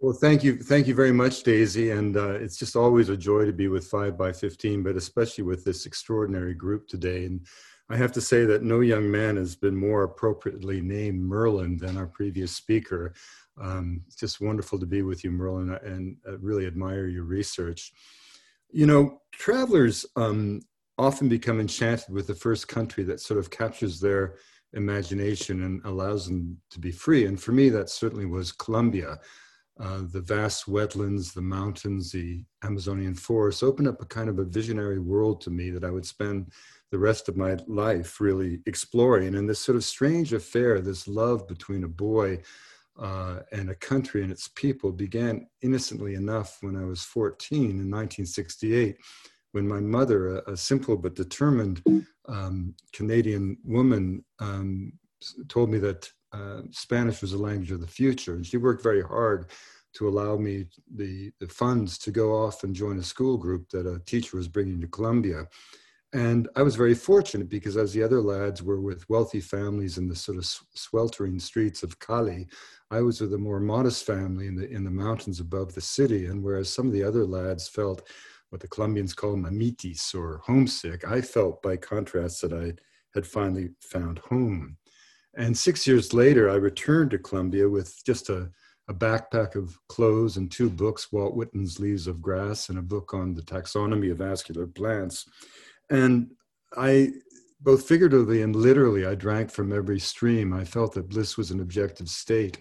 Well, thank you, thank you very much, Daisy. And uh, it's just always a joy to be with Five by Fifteen, but especially with this extraordinary group today. And I have to say that no young man has been more appropriately named Merlin than our previous speaker. Um, it's just wonderful to be with you, Merlin, and I really admire your research. You know, travelers um, often become enchanted with the first country that sort of captures their imagination and allows them to be free. And for me, that certainly was Colombia. Uh, the vast wetlands, the mountains, the Amazonian forests opened up a kind of a visionary world to me that I would spend the rest of my life really exploring. And this sort of strange affair, this love between a boy uh, and a country and its people began innocently enough when I was 14 in 1968, when my mother, a, a simple but determined um, Canadian woman, um, told me that uh, Spanish was the language of the future. And she worked very hard to allow me the, the funds to go off and join a school group that a teacher was bringing to Colombia. And I was very fortunate because as the other lads were with wealthy families in the sort of sweltering streets of Cali, I was with a more modest family in the, in the mountains above the city. And whereas some of the other lads felt what the Colombians call mamitis or homesick, I felt by contrast that I had finally found home. And six years later, I returned to Colombia with just a, a backpack of clothes and two books, Walt Whitman's Leaves of Grass and a book on the taxonomy of vascular plants. And I, both figuratively and literally, I drank from every stream. I felt that bliss was an objective state.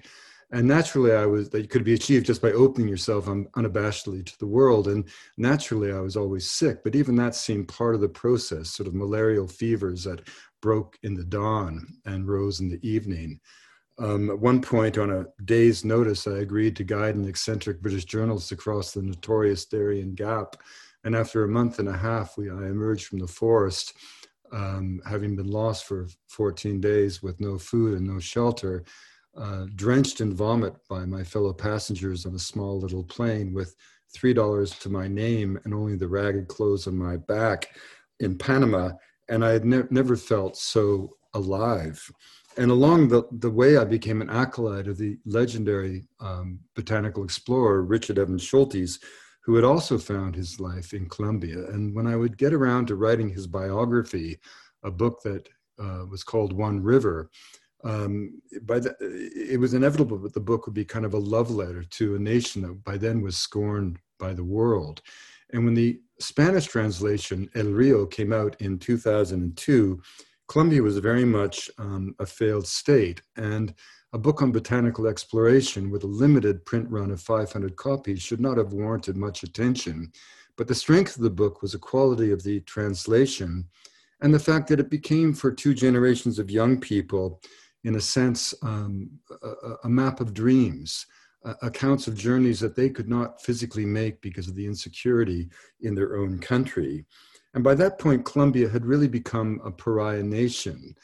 And naturally, I was that could be achieved just by opening yourself unabashedly to the world. And naturally, I was always sick, but even that seemed part of the process, sort of malarial fevers that broke in the dawn and rose in the evening. Um, at one point, on a day's notice, I agreed to guide an eccentric British journalist across the notorious Darien Gap and after a month and a half, we, I emerged from the forest, um, having been lost for 14 days with no food and no shelter, uh, drenched in vomit by my fellow passengers on a small little plane with $3 to my name and only the ragged clothes on my back in Panama. And I had ne- never felt so alive. And along the, the way, I became an acolyte of the legendary um, botanical explorer Richard Evans Schultes, who had also found his life in Colombia. And when I would get around to writing his biography, a book that uh, was called One River, um, by the, it was inevitable that the book would be kind of a love letter to a nation that by then was scorned by the world. And when the Spanish translation El Rio came out in 2002, Colombia was very much um, a failed state. And a book on botanical exploration with a limited print run of 500 copies should not have warranted much attention, but the strength of the book was the quality of the translation and the fact that it became for two generations of young people, in a sense, um, a, a, map of dreams, uh, accounts of journeys that they could not physically make because of the insecurity in their own country. And by that point, Colombia had really become a pariah nation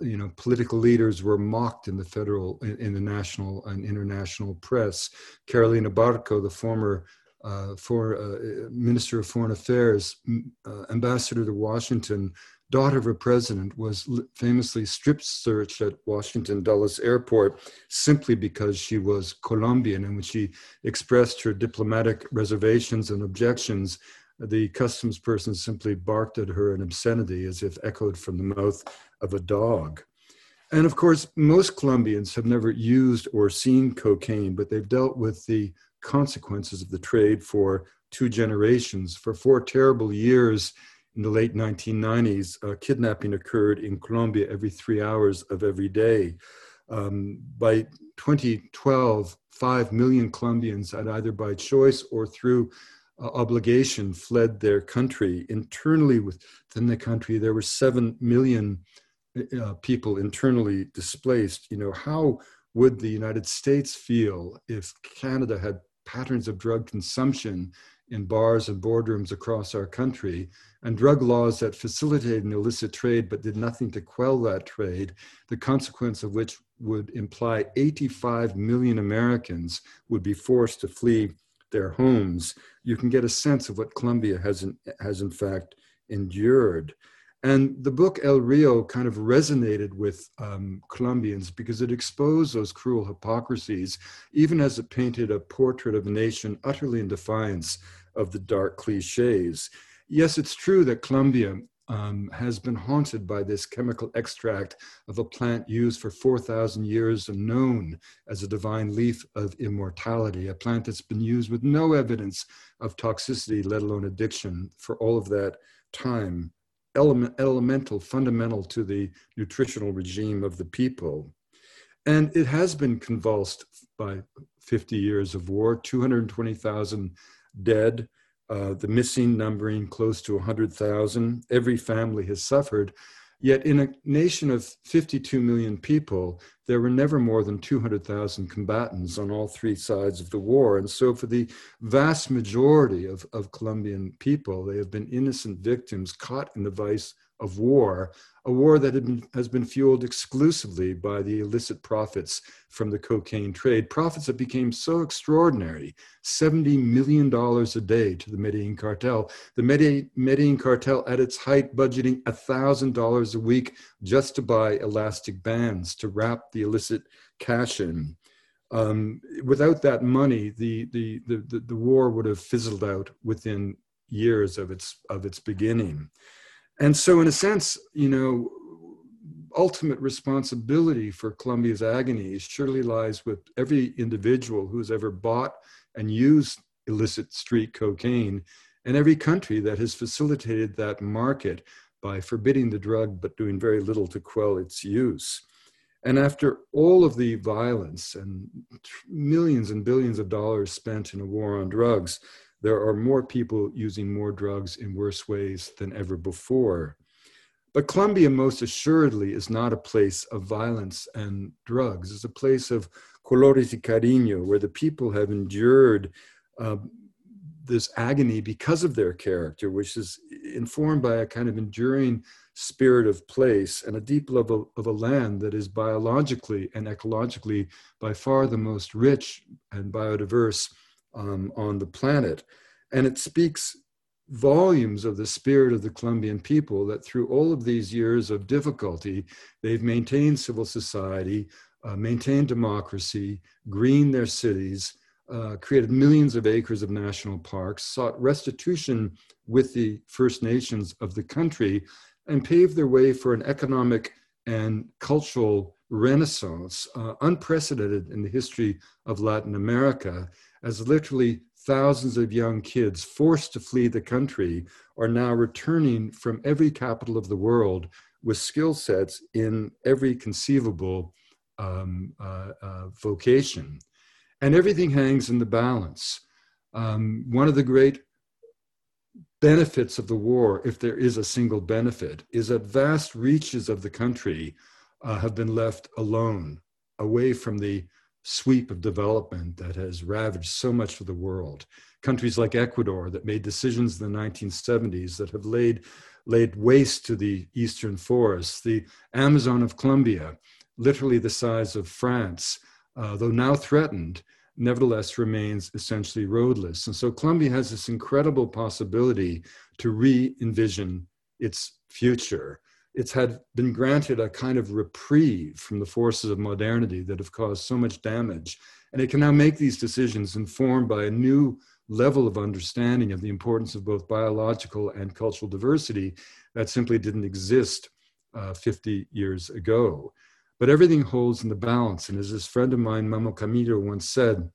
you know political leaders were mocked in the federal in, in the national and international press. Carolina barco the former uh, for uh, minister of foreign affairs uh, ambassador to washington daughter of a president was famously strip searched at washington dulles airport simply because she was colombian. And when she expressed her diplomatic reservations and objections the customs person simply barked at her in obscenity as if echoed from the mouth of a dog. And of course, most Colombians have never used or seen cocaine, but they've dealt with the consequences of the trade for two generations. For four terrible years in the late 1990s, uh, kidnapping occurred in Colombia every three hours of every day. Um, by 2012, 5 million Colombians had either by choice or through uh, obligation fled their country. Internally within the country, there were 7 million uh, people internally displaced. You know, how would the United States feel if Canada had patterns of drug consumption in bars and boardrooms across our country and drug laws that facilitated an illicit trade but did nothing to quell that trade, the consequence of which would imply 85 million Americans would be forced to flee their homes, you can get a sense of what Colombia has in, has in fact endured. And the book El Rio kind of resonated with um, Colombians because it exposed those cruel hypocrisies, even as it painted a portrait of a nation utterly in defiance of the dark cliches. Yes, it's true that Colombia um, has been haunted by this chemical extract of a plant used for 4,000 years and known as a divine leaf of immortality, a plant that's been used with no evidence of toxicity, let alone addiction, for all of that time, element, elemental, fundamental to the nutritional regime of the people. And it has been convulsed by 50 years of war, 220,000 dead, uh, the missing numbering close to 100,000. Every family has suffered. Yet, in a nation of 52 million people, there were never more than 200,000 combatants on all three sides of the war. And so, for the vast majority of, of Colombian people, they have been innocent victims caught in the vice of war, a war that been, has been fueled exclusively by the illicit profits from the cocaine trade, profits that became so extraordinary $70 million a day to the Medellin cartel. The Medellin cartel, at its height, budgeting $1,000 a week just to buy elastic bands to wrap the illicit cash in. Um, without that money, the, the, the, the, war would have fizzled out within years of its, of its beginning. And so, in a sense, you know, ultimate responsibility for Colombia's agony surely lies with every individual who's ever bought and used illicit street cocaine and every country that has facilitated that market by forbidding the drug but doing very little to quell its use. And after all of the violence and millions and billions of dollars spent in a war on drugs, there are more people using more drugs in worse ways than ever before. But Colombia, most assuredly, is not a place of violence and drugs. It's a place of colores y cariño, where the people have endured uh, this agony because of their character, which is informed by a kind of enduring spirit of place and a deep love of, of, a land that is biologically and ecologically by far the most rich and biodiverse um, on the planet. And it speaks volumes of the spirit of the Colombian people that through all of these years of difficulty, they've maintained civil society, uh, maintained democracy, greened their cities, uh, created millions of acres of national parks, sought restitution with the First Nations of the country, and paved their way for an economic and cultural renaissance uh, unprecedented in the history of Latin America as literally thousands of young kids forced to flee the country are now returning from every capital of the world with skill sets in every conceivable um, uh, uh, vocation. And everything hangs in the balance. Um, one of the great benefits of the war, if there is a single benefit, is that vast reaches of the country uh, have been left alone, away from the sweep of development that has ravaged so much of the world. Countries like Ecuador that made decisions in the 1970s that have laid, laid waste to the eastern forests, the Amazon of Colombia, literally the size of France, uh, though now threatened, nevertheless remains essentially roadless. And so Colombia has this incredible possibility to re envision its future it's had been granted a kind of reprieve from the forces of modernity that have caused so much damage. And it can now make these decisions informed by a new level of understanding of the importance of both biological and cultural diversity that simply didn't exist uh, 50 years ago. But everything holds in the balance. And as this friend of mine, Mamo Camilo, once said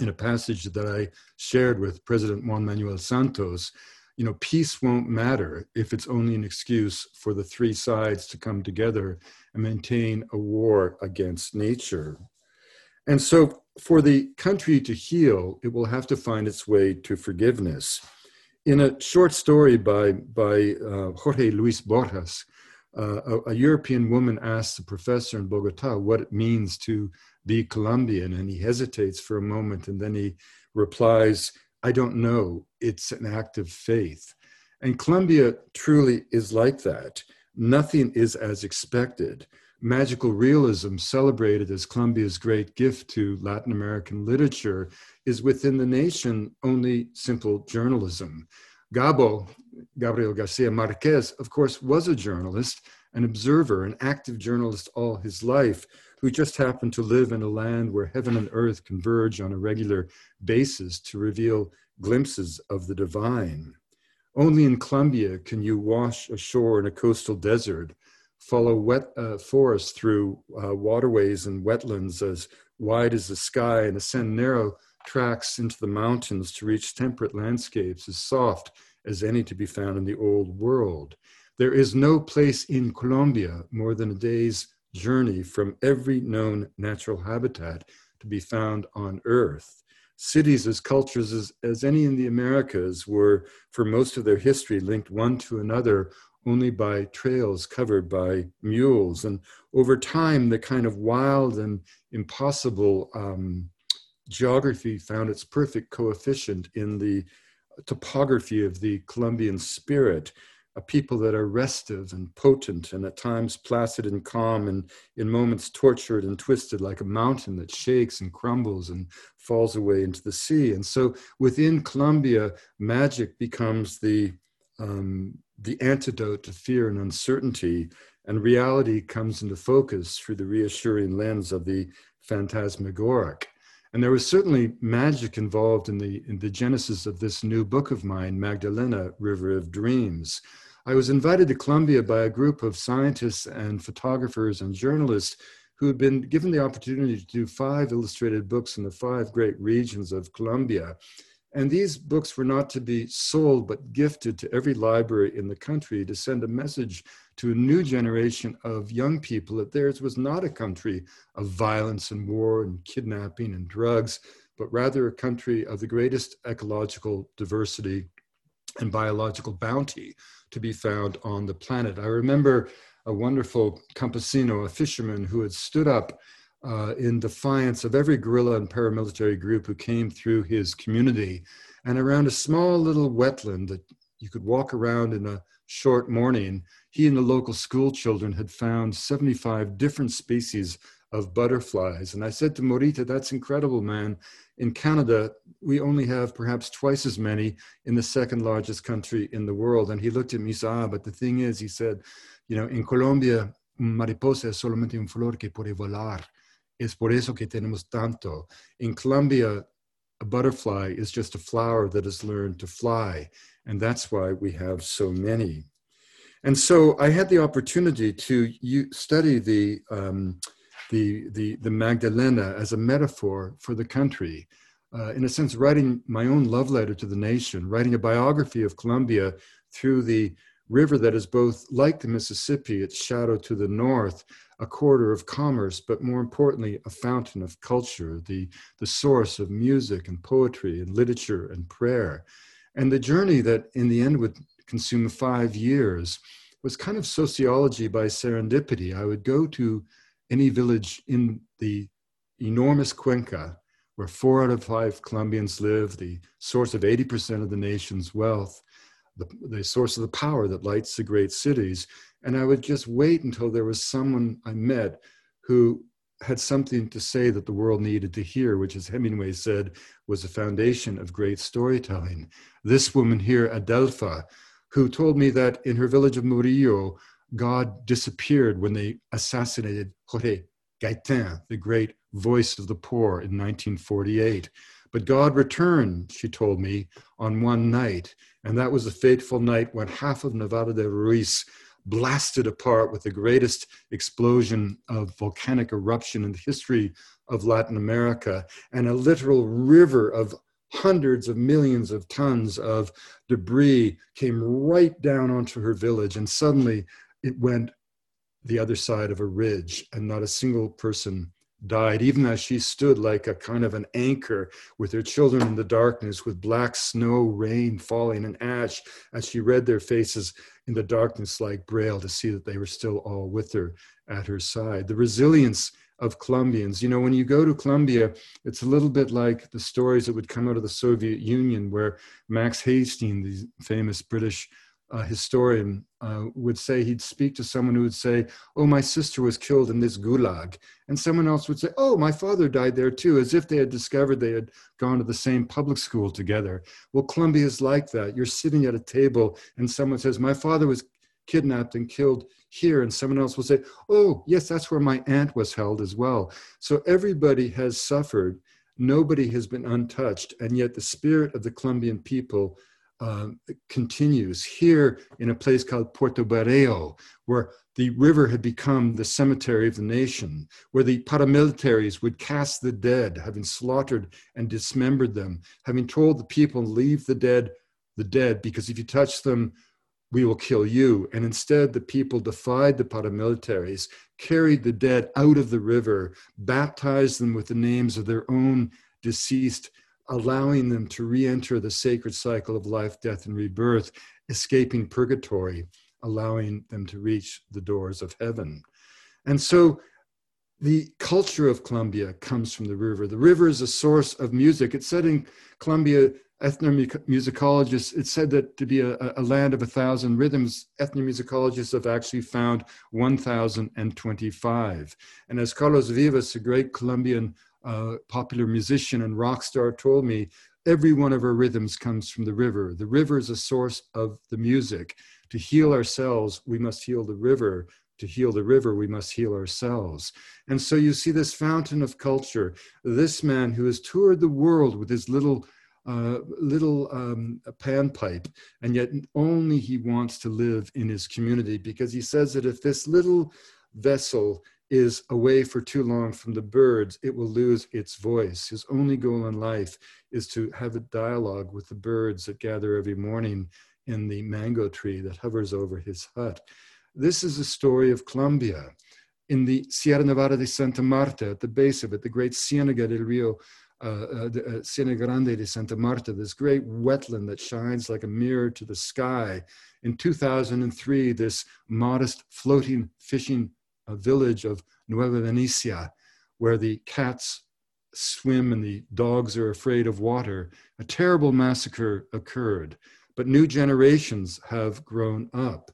in a passage that I shared with President Juan Manuel Santos, you know, peace won't matter if it's only an excuse for the three sides to come together and maintain a war against nature. And so, for the country to heal, it will have to find its way to forgiveness. In a short story by, by uh, Jorge Luis Borges, uh, a, a, European woman asks a professor in Bogota what it means to be Colombian, and he hesitates for a moment and then he replies, I don't know. It's an act of faith. And Colombia truly is like that. Nothing is as expected. Magical realism, celebrated as Colombia's great gift to Latin American literature, is within the nation only simple journalism. Gabo, Gabriel Garcia Marquez, of course, was a journalist, an observer, an active journalist all his life, who just happen to live in a land where heaven and earth converge on a regular basis to reveal glimpses of the divine. Only in Colombia can you wash ashore in a coastal desert, follow wet uh, forests through uh, waterways and wetlands as wide as the sky, and ascend narrow tracks into the mountains to reach temperate landscapes as soft as any to be found in the old world. There is no place in Colombia more than a day's journey from every known natural habitat to be found on Earth. Cities as cultures as, as any in the Americas were, for most of their history, linked one to another only by trails covered by mules. And over time, the kind of wild and impossible um, geography found its perfect coefficient in the topography of the Colombian spirit, a people that are restive and potent and at times placid and calm and in moments tortured and twisted like a mountain that shakes and crumbles and falls away into the sea. And so within Colombia, magic becomes the um, the antidote to fear and uncertainty, and reality comes into focus through the reassuring lens of the phantasmagoric. And there was certainly magic involved in the, in the genesis of this new book of mine, Magdalena, River of Dreams. I was invited to Colombia by a group of scientists and photographers and journalists who had been given the opportunity to do five illustrated books in the five great regions of Colombia. And these books were not to be sold, but gifted to every library in the country to send a message to a new generation of young people that theirs was not a country of violence and war and kidnapping and drugs, but rather a country of the greatest ecological diversity and biological bounty to be found on the planet. I remember a wonderful campesino, a fisherman, who had stood up uh, in defiance of every guerrilla and paramilitary group who came through his community. And around a small little wetland that you could walk around in a short morning, he and the local school children had found 75 different species of butterflies. And I said to Morita, That's incredible, man. In Canada, we only have perhaps twice as many in the second largest country in the world. And he looked at me, said, ah, but the thing is, he said, you know, in Colombia, mariposa es solamente un flor que puede volar. Es por eso que tenemos tanto. In Colombia, a butterfly is just a flower that has learned to fly. And that's why we have so many. And so I had the opportunity to study the, um, the, the, the Magdalena as a metaphor for the country. Uh, in a sense, writing my own love letter to the nation, writing a biography of Colombia through the river that is both like the Mississippi, its shadow to the north, a corridor of commerce, but more importantly, a fountain of culture, the, the source of music and poetry and literature and prayer. And the journey that in the end would consume five years was kind of sociology by serendipity. I would go to any village in the enormous Cuenca, where four out of five Colombians live, the source of 80% of the nation's wealth, the, the source of the power that lights the great cities. And I would just wait until there was someone I met who had something to say that the world needed to hear, which, as Hemingway said, was the foundation of great storytelling. This woman here, Adelfa, who told me that in her village of Murillo, God disappeared when they assassinated Jorge Gaitan, the great voice of the poor, in 1948. But God returned, she told me, on one night. And that was the fateful night when half of Nevado de Ruiz blasted apart with the greatest explosion of volcanic eruption in the history of Latin America, and a literal river of hundreds of millions of tons of debris came right down onto her village, and suddenly it went the other side of a ridge, and not a single person died, even as she stood like a kind of an anchor with her children in the darkness, with black snow, rain falling, and ash, as she read their faces in the darkness like braille to see that they were still all with her at her side. The resilience of Colombians. You know, when you go to Colombia, it's a little bit like the stories that would come out of the Soviet Union, where Max Hastings, the famous British uh, historian, uh, would say he'd speak to someone who would say, Oh, my sister was killed in this gulag. And someone else would say, Oh, my father died there too, as if they had discovered they had gone to the same public school together. Well, Colombia is like that. You're sitting at a table and someone says, My father was kidnapped and killed here. And someone else will say, Oh, yes, that's where my aunt was held as well. So everybody has suffered. Nobody has been untouched. And yet the spirit of the Colombian people uh, continues here in a place called Puerto Berrío, where the river had become the cemetery of the nation, where the paramilitaries would cast the dead, having slaughtered and dismembered them, having told the people, leave the dead, the dead, because if you touch them, we will kill you. And instead, the people defied the paramilitaries, carried the dead out of the river, baptized them with the names of their own deceased allowing them to re enter the sacred cycle of life, death, and rebirth, escaping purgatory, allowing them to reach the doors of heaven. And so the culture of Colombia comes from the river. The river is a source of music. It's said in Colombia, ethnomusicologists, it's said that to be a, a land of a thousand rhythms, ethnomusicologists have actually found 1,025. And as Carlos Vives, a great Colombian uh, popular musician and rock star, told me every one of our rhythms comes from the river. The river is a source of the music. To heal ourselves, we must heal the river. To heal the river, we must heal ourselves. And so you see this fountain of culture, this man who has toured the world with his little uh, little um, panpipe, and yet only he wants to live in his community because he says that if this little vessel is away for too long from the birds, it will lose its voice. His only goal in life is to have a dialogue with the birds that gather every morning in the mango tree that hovers over his hut. This is a story of Colombia. In the Sierra Nevada de Santa Marta, at the base of it, the great Cienega del Rio, uh, uh, uh, Cienega Grande de Santa Marta, this great wetland that shines like a mirror to the sky. In 2003, this modest floating fishing a village of Nueva Venecia, where the cats swim and the dogs are afraid of water. A terrible massacre occurred, but new generations have grown up.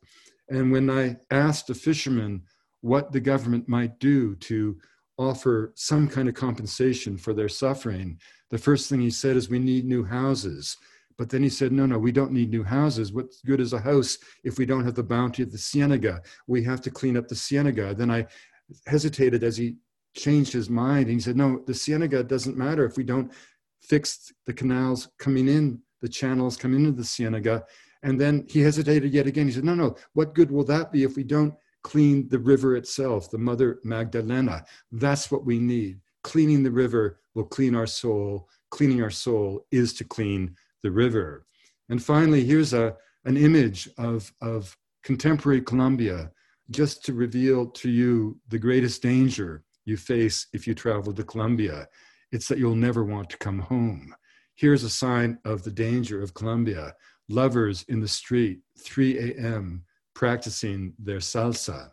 And when I asked a fisherman what the government might do to offer some kind of compensation for their suffering, the first thing he said is, We need new houses. But then he said, no, no, we don't need new houses. What good is a house if we don't have the bounty of the Cienega? We have to clean up the Cienega. Then I hesitated as he changed his mind. And he said, no, the Cienega doesn't matter if we don't fix the canals coming in, the channels coming into the Cienega. And then he hesitated yet again. He said, no, no, what good will that be if we don't clean the river itself, the Mother Magdalena? That's what we need. Cleaning the river will clean our soul. Cleaning our soul is to clean the river. And finally, here's a, an image of, of contemporary Colombia, just to reveal to you the greatest danger you face if you travel to Colombia. It's that you'll never want to come home. Here's a sign of the danger of Colombia lovers in the street, 3 a.m., practicing their salsa.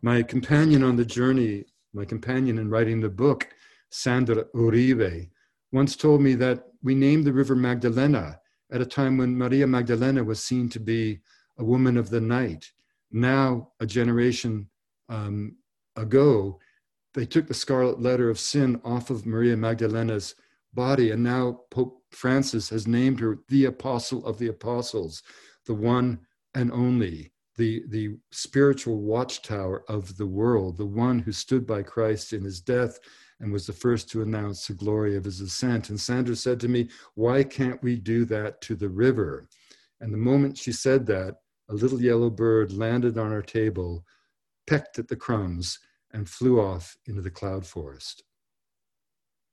My companion on the journey, my companion in writing the book, Sandra Uribe, once told me that we named the river Magdalena at a time when Maria Magdalena was seen to be a woman of the night. Now, a generation um, ago, they took the scarlet letter of sin off of Maria Magdalena's body, and now Pope Francis has named her the Apostle of the Apostles, the one and only, the, the spiritual watchtower of the world, the one who stood by Christ in his death and was the first to announce the glory of his ascent. And Sandra said to me, Why can't we do that to the river? And the moment she said that, a little yellow bird landed on our table, pecked at the crumbs, and flew off into the cloud forest.